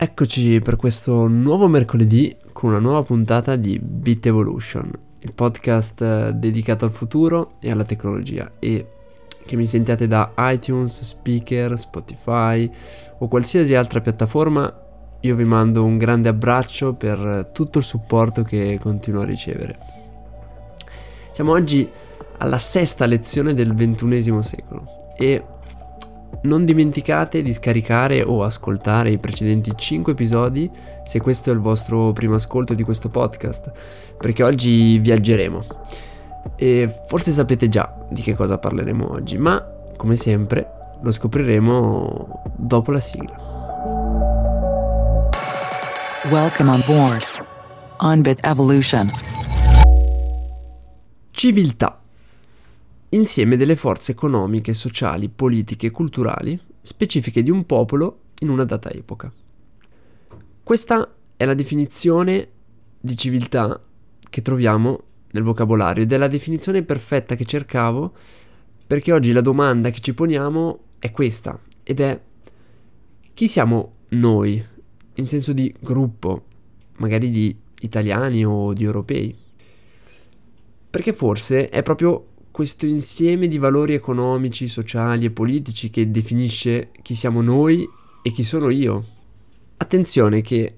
Eccoci per questo nuovo mercoledì con una nuova puntata di Bit Evolution, il podcast eh, dedicato al futuro e alla tecnologia e che mi sentiate da iTunes, Speaker, Spotify o qualsiasi altra piattaforma, io vi mando un grande abbraccio per tutto il supporto che continuo a ricevere. Siamo oggi alla sesta lezione del XXI secolo e non dimenticate di scaricare o ascoltare i precedenti 5 episodi se questo è il vostro primo ascolto di questo podcast, perché oggi viaggeremo. E forse sapete già di che cosa parleremo oggi, ma come sempre lo scopriremo dopo la sigla. Welcome on board. On Bit Evolution. Civiltà insieme delle forze economiche, sociali, politiche e culturali specifiche di un popolo in una data epoca. Questa è la definizione di civiltà che troviamo nel vocabolario ed è la definizione perfetta che cercavo perché oggi la domanda che ci poniamo è questa ed è chi siamo noi in senso di gruppo, magari di italiani o di europei? Perché forse è proprio questo insieme di valori economici, sociali e politici che definisce chi siamo noi e chi sono io. Attenzione che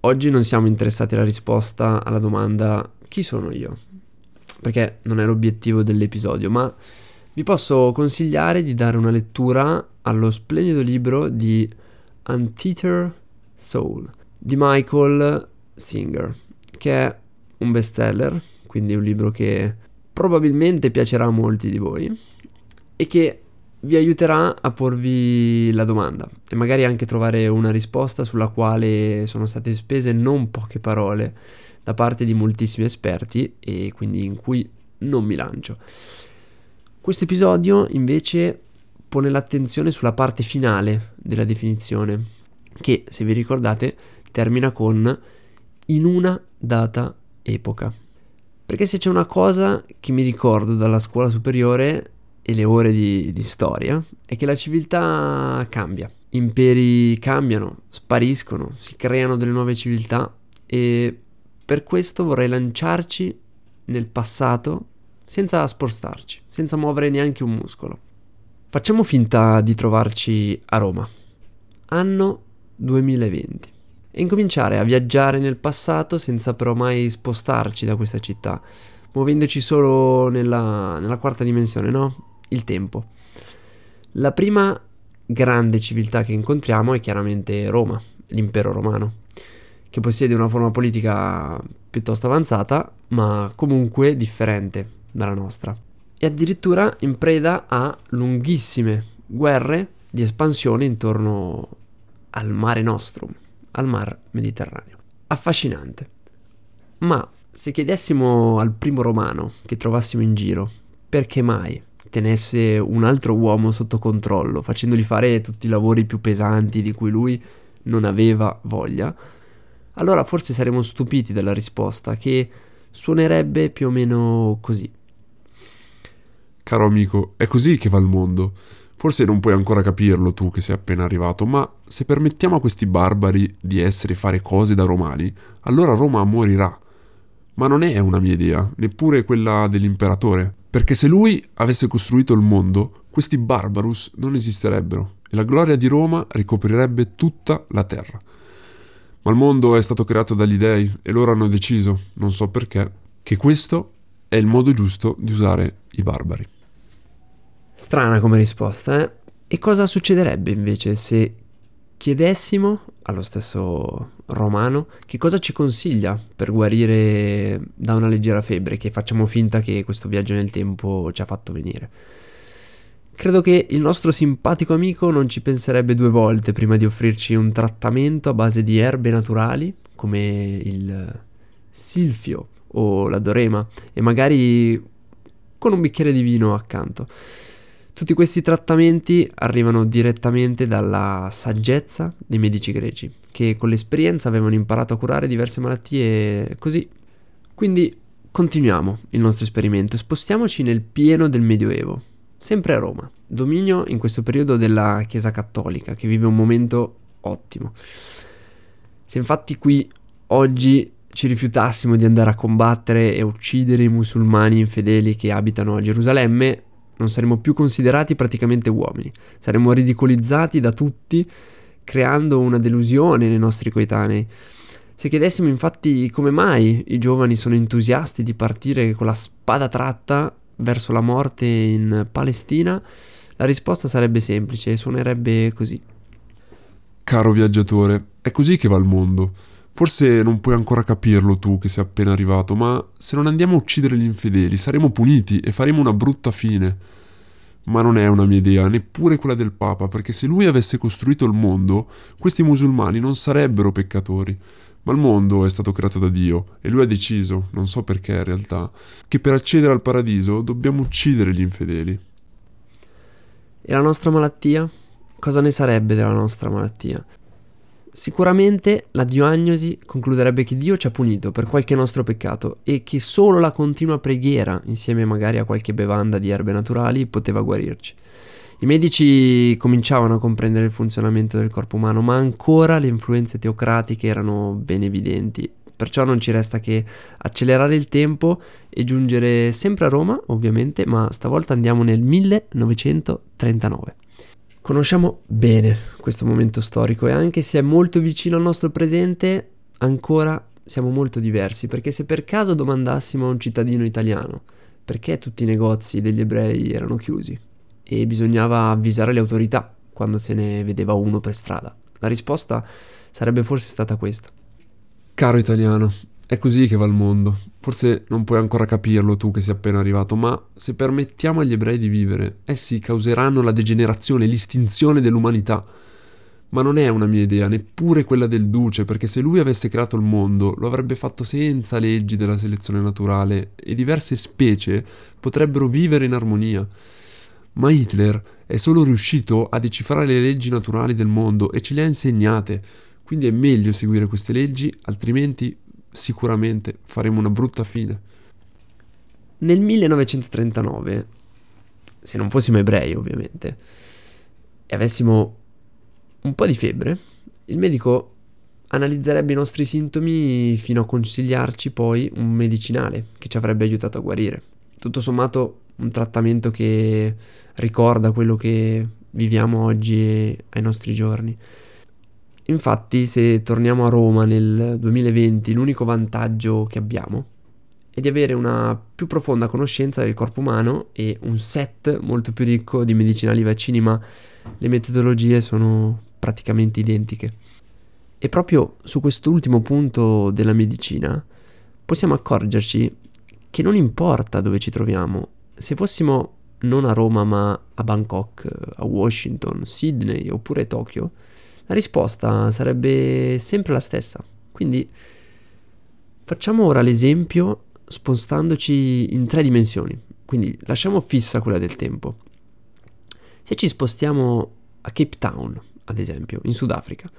oggi non siamo interessati alla risposta alla domanda chi sono io, perché non è l'obiettivo dell'episodio, ma vi posso consigliare di dare una lettura allo splendido libro di Anteater Soul di Michael Singer, che è un bestseller, quindi un libro che probabilmente piacerà a molti di voi e che vi aiuterà a porvi la domanda e magari anche trovare una risposta sulla quale sono state spese non poche parole da parte di moltissimi esperti e quindi in cui non mi lancio. Questo episodio invece pone l'attenzione sulla parte finale della definizione che se vi ricordate termina con in una data epoca. Perché se c'è una cosa che mi ricordo dalla scuola superiore e le ore di, di storia, è che la civiltà cambia. Imperi cambiano, spariscono, si creano delle nuove civiltà e per questo vorrei lanciarci nel passato senza spostarci, senza muovere neanche un muscolo. Facciamo finta di trovarci a Roma, anno 2020 e incominciare a viaggiare nel passato senza però mai spostarci da questa città, muovendoci solo nella, nella quarta dimensione, no? Il tempo. La prima grande civiltà che incontriamo è chiaramente Roma, l'impero romano, che possiede una forma politica piuttosto avanzata, ma comunque differente dalla nostra. E addirittura in preda a lunghissime guerre di espansione intorno al mare nostrum al mar Mediterraneo. Affascinante. Ma se chiedessimo al primo romano che trovassimo in giro perché mai tenesse un altro uomo sotto controllo, facendogli fare tutti i lavori più pesanti di cui lui non aveva voglia, allora forse saremmo stupiti dalla risposta che suonerebbe più o meno così. Caro amico, è così che va il mondo. Forse non puoi ancora capirlo tu che sei appena arrivato, ma se permettiamo a questi barbari di essere e fare cose da romani, allora Roma morirà. Ma non è una mia idea, neppure quella dell'imperatore, perché se lui avesse costruito il mondo, questi barbarus non esisterebbero e la gloria di Roma ricoprirebbe tutta la terra. Ma il mondo è stato creato dagli dei e loro hanno deciso, non so perché, che questo è il modo giusto di usare i barbari. Strana come risposta, eh? E cosa succederebbe invece se chiedessimo allo stesso romano che cosa ci consiglia per guarire da una leggera febbre che facciamo finta che questo viaggio nel tempo ci ha fatto venire? Credo che il nostro simpatico amico non ci penserebbe due volte prima di offrirci un trattamento a base di erbe naturali come il silfio o la dorema e magari con un bicchiere di vino accanto. Tutti questi trattamenti arrivano direttamente dalla saggezza dei medici greci, che con l'esperienza avevano imparato a curare diverse malattie così. Quindi continuiamo il nostro esperimento e spostiamoci nel pieno del Medioevo, sempre a Roma, dominio in questo periodo della Chiesa Cattolica, che vive un momento ottimo. Se infatti qui oggi ci rifiutassimo di andare a combattere e uccidere i musulmani infedeli che abitano a Gerusalemme, non saremmo più considerati praticamente uomini, saremmo ridicolizzati da tutti, creando una delusione nei nostri coetanei. Se chiedessimo infatti come mai i giovani sono entusiasti di partire con la spada tratta verso la morte in Palestina, la risposta sarebbe semplice e suonerebbe così. Caro viaggiatore, è così che va il mondo. Forse non puoi ancora capirlo tu che sei appena arrivato, ma se non andiamo a uccidere gli infedeli saremo puniti e faremo una brutta fine. Ma non è una mia idea, neppure quella del Papa, perché se lui avesse costruito il mondo, questi musulmani non sarebbero peccatori. Ma il mondo è stato creato da Dio e lui ha deciso, non so perché in realtà, che per accedere al paradiso dobbiamo uccidere gli infedeli. E la nostra malattia? Cosa ne sarebbe della nostra malattia? Sicuramente la diagnosi concluderebbe che Dio ci ha punito per qualche nostro peccato e che solo la continua preghiera, insieme magari a qualche bevanda di erbe naturali, poteva guarirci. I medici cominciavano a comprendere il funzionamento del corpo umano, ma ancora le influenze teocratiche erano ben evidenti. Perciò non ci resta che accelerare il tempo e giungere sempre a Roma, ovviamente, ma stavolta andiamo nel 1939. Conosciamo bene questo momento storico e anche se è molto vicino al nostro presente, ancora siamo molto diversi, perché se per caso domandassimo a un cittadino italiano perché tutti i negozi degli ebrei erano chiusi e bisognava avvisare le autorità quando se ne vedeva uno per strada, la risposta sarebbe forse stata questa. Caro italiano, è così che va il mondo. Forse non puoi ancora capirlo tu che sei appena arrivato, ma se permettiamo agli ebrei di vivere, essi causeranno la degenerazione, l'estinzione dell'umanità. Ma non è una mia idea, neppure quella del duce, perché se lui avesse creato il mondo, lo avrebbe fatto senza leggi della selezione naturale e diverse specie potrebbero vivere in armonia. Ma Hitler è solo riuscito a decifrare le leggi naturali del mondo e ce le ha insegnate. Quindi è meglio seguire queste leggi, altrimenti sicuramente faremo una brutta fine. Nel 1939, se non fossimo ebrei ovviamente, e avessimo un po' di febbre, il medico analizzerebbe i nostri sintomi fino a consigliarci poi un medicinale che ci avrebbe aiutato a guarire. Tutto sommato un trattamento che ricorda quello che viviamo oggi ai nostri giorni. Infatti, se torniamo a Roma nel 2020, l'unico vantaggio che abbiamo è di avere una più profonda conoscenza del corpo umano e un set molto più ricco di medicinali vaccini, ma le metodologie sono praticamente identiche. E proprio su quest'ultimo punto della medicina possiamo accorgerci che non importa dove ci troviamo, se fossimo non a Roma ma a Bangkok, a Washington, Sydney oppure Tokyo, la risposta sarebbe sempre la stessa. Quindi facciamo ora l'esempio spostandoci in tre dimensioni. Quindi lasciamo fissa quella del tempo. Se ci spostiamo a Cape Town, ad esempio, in Sudafrica,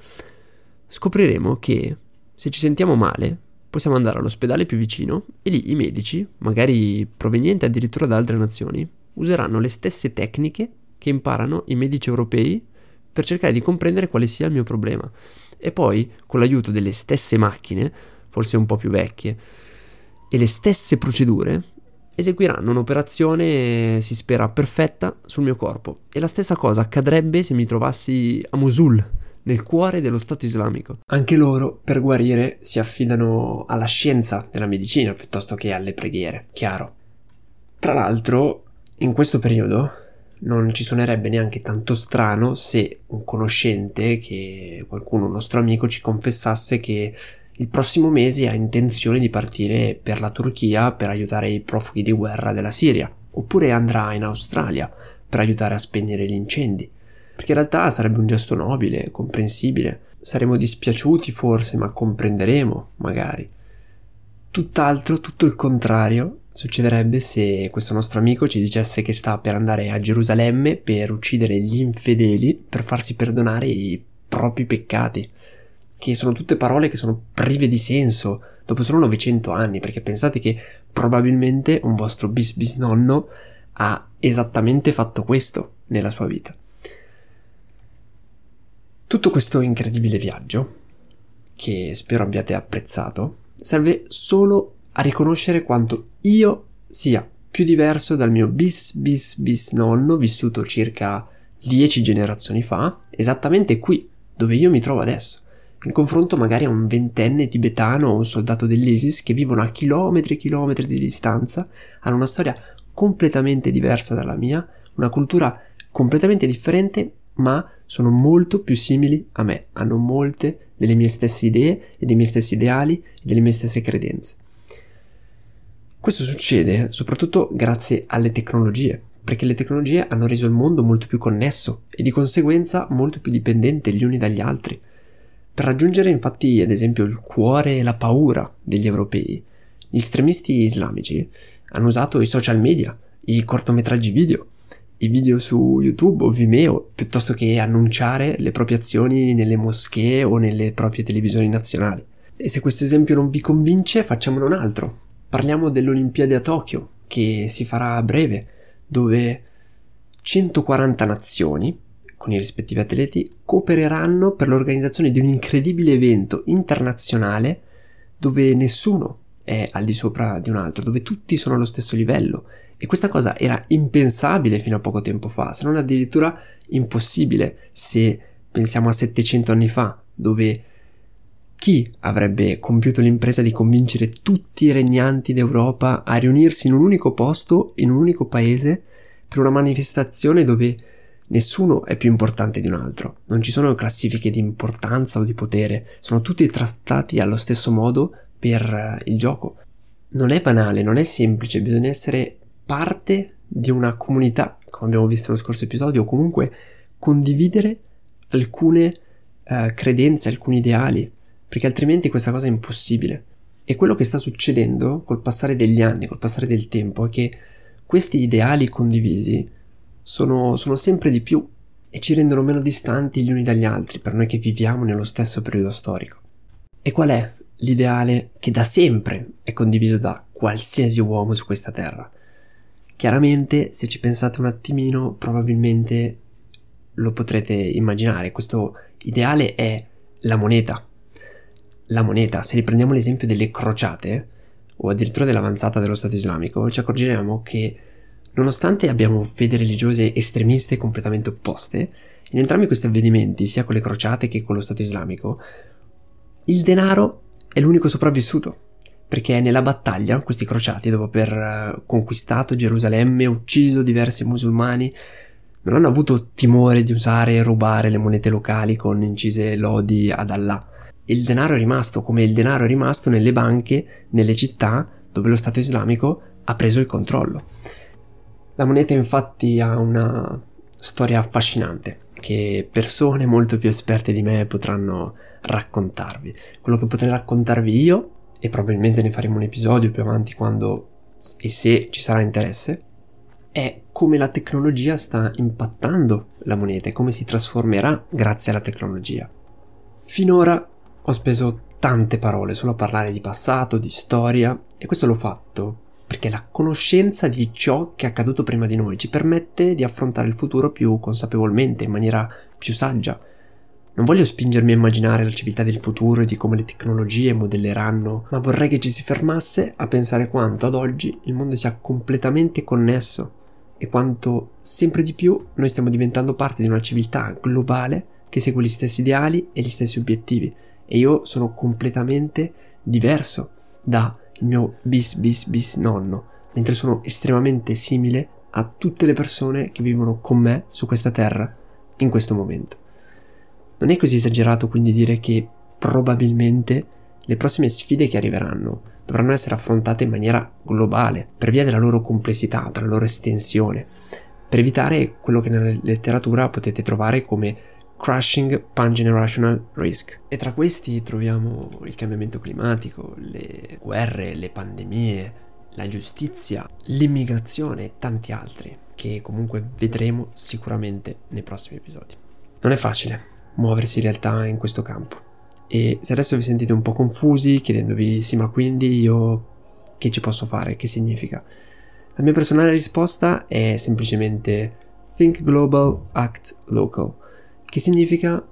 scopriremo che se ci sentiamo male possiamo andare all'ospedale più vicino e lì i medici, magari provenienti addirittura da altre nazioni, useranno le stesse tecniche che imparano i medici europei per cercare di comprendere quale sia il mio problema. E poi, con l'aiuto delle stesse macchine, forse un po' più vecchie, e le stesse procedure, eseguiranno un'operazione, si spera, perfetta sul mio corpo. E la stessa cosa accadrebbe se mi trovassi a Mosul, nel cuore dello Stato islamico. Anche loro, per guarire, si affidano alla scienza della medicina piuttosto che alle preghiere, chiaro. Tra l'altro, in questo periodo non ci suonerebbe neanche tanto strano se un conoscente, che qualcuno, un nostro amico, ci confessasse che il prossimo mese ha intenzione di partire per la Turchia per aiutare i profughi di guerra della Siria, oppure andrà in Australia per aiutare a spegnere gli incendi. Perché in realtà sarebbe un gesto nobile, comprensibile. Saremo dispiaciuti forse, ma comprenderemo, magari. Tutt'altro, tutto il contrario, succederebbe se questo nostro amico ci dicesse che sta per andare a Gerusalemme per uccidere gli infedeli per farsi perdonare i propri peccati. Che sono tutte parole che sono prive di senso dopo solo 900 anni, perché pensate che probabilmente un vostro bis bisnonno ha esattamente fatto questo nella sua vita. Tutto questo incredibile viaggio che spero abbiate apprezzato, serve solo a riconoscere quanto io sia più diverso dal mio bis bis bis nonno vissuto circa dieci generazioni fa, esattamente qui, dove io mi trovo adesso, in confronto magari a un ventenne tibetano o un soldato dell'ISIS che vivono a chilometri e chilometri di distanza, hanno una storia completamente diversa dalla mia, una cultura completamente differente, ma sono molto più simili a me, hanno molte delle mie stesse idee e dei miei stessi ideali e delle mie stesse credenze. Questo succede soprattutto grazie alle tecnologie, perché le tecnologie hanno reso il mondo molto più connesso e di conseguenza molto più dipendente gli uni dagli altri. Per raggiungere infatti ad esempio il cuore e la paura degli europei, gli estremisti islamici hanno usato i social media, i cortometraggi video, i video su YouTube o Vimeo, piuttosto che annunciare le proprie azioni nelle moschee o nelle proprie televisioni nazionali. E se questo esempio non vi convince, facciamone un altro. Parliamo dell'Olimpiade a Tokyo, che si farà a breve, dove 140 nazioni, con i rispettivi atleti, coopereranno per l'organizzazione di un incredibile evento internazionale dove nessuno è al di sopra di un altro, dove tutti sono allo stesso livello. E questa cosa era impensabile fino a poco tempo fa, se non addirittura impossibile se pensiamo a 700 anni fa, dove chi avrebbe compiuto l'impresa di convincere tutti i regnanti d'Europa a riunirsi in un unico posto, in un unico paese, per una manifestazione dove nessuno è più importante di un altro, non ci sono classifiche di importanza o di potere, sono tutti trattati allo stesso modo per eh, il gioco. Non è banale, non è semplice, bisogna essere parte di una comunità, come abbiamo visto nello scorso episodio, o comunque condividere alcune uh, credenze, alcuni ideali, perché altrimenti questa cosa è impossibile. E quello che sta succedendo col passare degli anni, col passare del tempo, è che questi ideali condivisi sono, sono sempre di più e ci rendono meno distanti gli uni dagli altri per noi che viviamo nello stesso periodo storico. E qual è l'ideale che da sempre è condiviso da qualsiasi uomo su questa terra? Chiaramente, se ci pensate un attimino, probabilmente lo potrete immaginare. Questo ideale è la moneta. La moneta, se riprendiamo l'esempio delle crociate, o addirittura dell'avanzata dello Stato islamico, ci accorgeremo che nonostante abbiamo fedi religiose estremiste completamente opposte, in entrambi questi avvenimenti, sia con le crociate che con lo Stato islamico, il denaro è l'unico sopravvissuto perché nella battaglia questi crociati, dopo aver eh, conquistato Gerusalemme ucciso diversi musulmani, non hanno avuto timore di usare e rubare le monete locali con incise lodi ad Allah. Il denaro è rimasto come il denaro è rimasto nelle banche, nelle città dove lo Stato islamico ha preso il controllo. La moneta infatti ha una storia affascinante che persone molto più esperte di me potranno raccontarvi. Quello che potrei raccontarvi io e probabilmente ne faremo un episodio più avanti quando e se ci sarà interesse, è come la tecnologia sta impattando la moneta e come si trasformerà grazie alla tecnologia. Finora ho speso tante parole solo a parlare di passato, di storia e questo l'ho fatto perché la conoscenza di ciò che è accaduto prima di noi ci permette di affrontare il futuro più consapevolmente, in maniera più saggia, non voglio spingermi a immaginare la civiltà del futuro e di come le tecnologie modelleranno, ma vorrei che ci si fermasse a pensare quanto ad oggi il mondo sia completamente connesso e quanto sempre di più noi stiamo diventando parte di una civiltà globale che segue gli stessi ideali e gli stessi obiettivi. E io sono completamente diverso da il mio bis bis bis nonno, mentre sono estremamente simile a tutte le persone che vivono con me su questa terra in questo momento. Non è così esagerato quindi dire che probabilmente le prossime sfide che arriveranno dovranno essere affrontate in maniera globale, per via della loro complessità, per la loro estensione, per evitare quello che nella letteratura potete trovare come crushing pan-generational risk. E tra questi troviamo il cambiamento climatico, le guerre, le pandemie, la giustizia, l'immigrazione e tanti altri che comunque vedremo sicuramente nei prossimi episodi. Non è facile, muoversi in realtà in questo campo. E se adesso vi sentite un po' confusi, chiedendovi sì, ma quindi io che ci posso fare? Che significa? La mia personale risposta è semplicemente Think Global, Act Local, che significa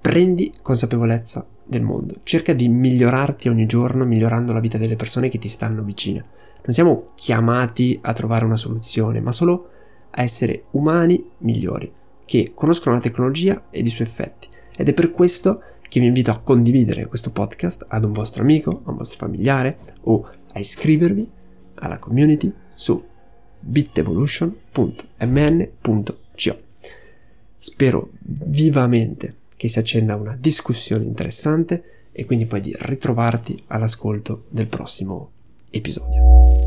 prendi consapevolezza del mondo. Cerca di migliorarti ogni giorno, migliorando la vita delle persone che ti stanno vicine. Non siamo chiamati a trovare una soluzione, ma solo a essere umani migliori, che conoscono la tecnologia ed i suoi effetti. Ed è per questo che vi invito a condividere questo podcast ad un vostro amico, a un vostro familiare o a iscrivervi alla community su bitevolution.mn.co. Spero vivamente che si accenda una discussione interessante e quindi poi di ritrovarti all'ascolto del prossimo episodio.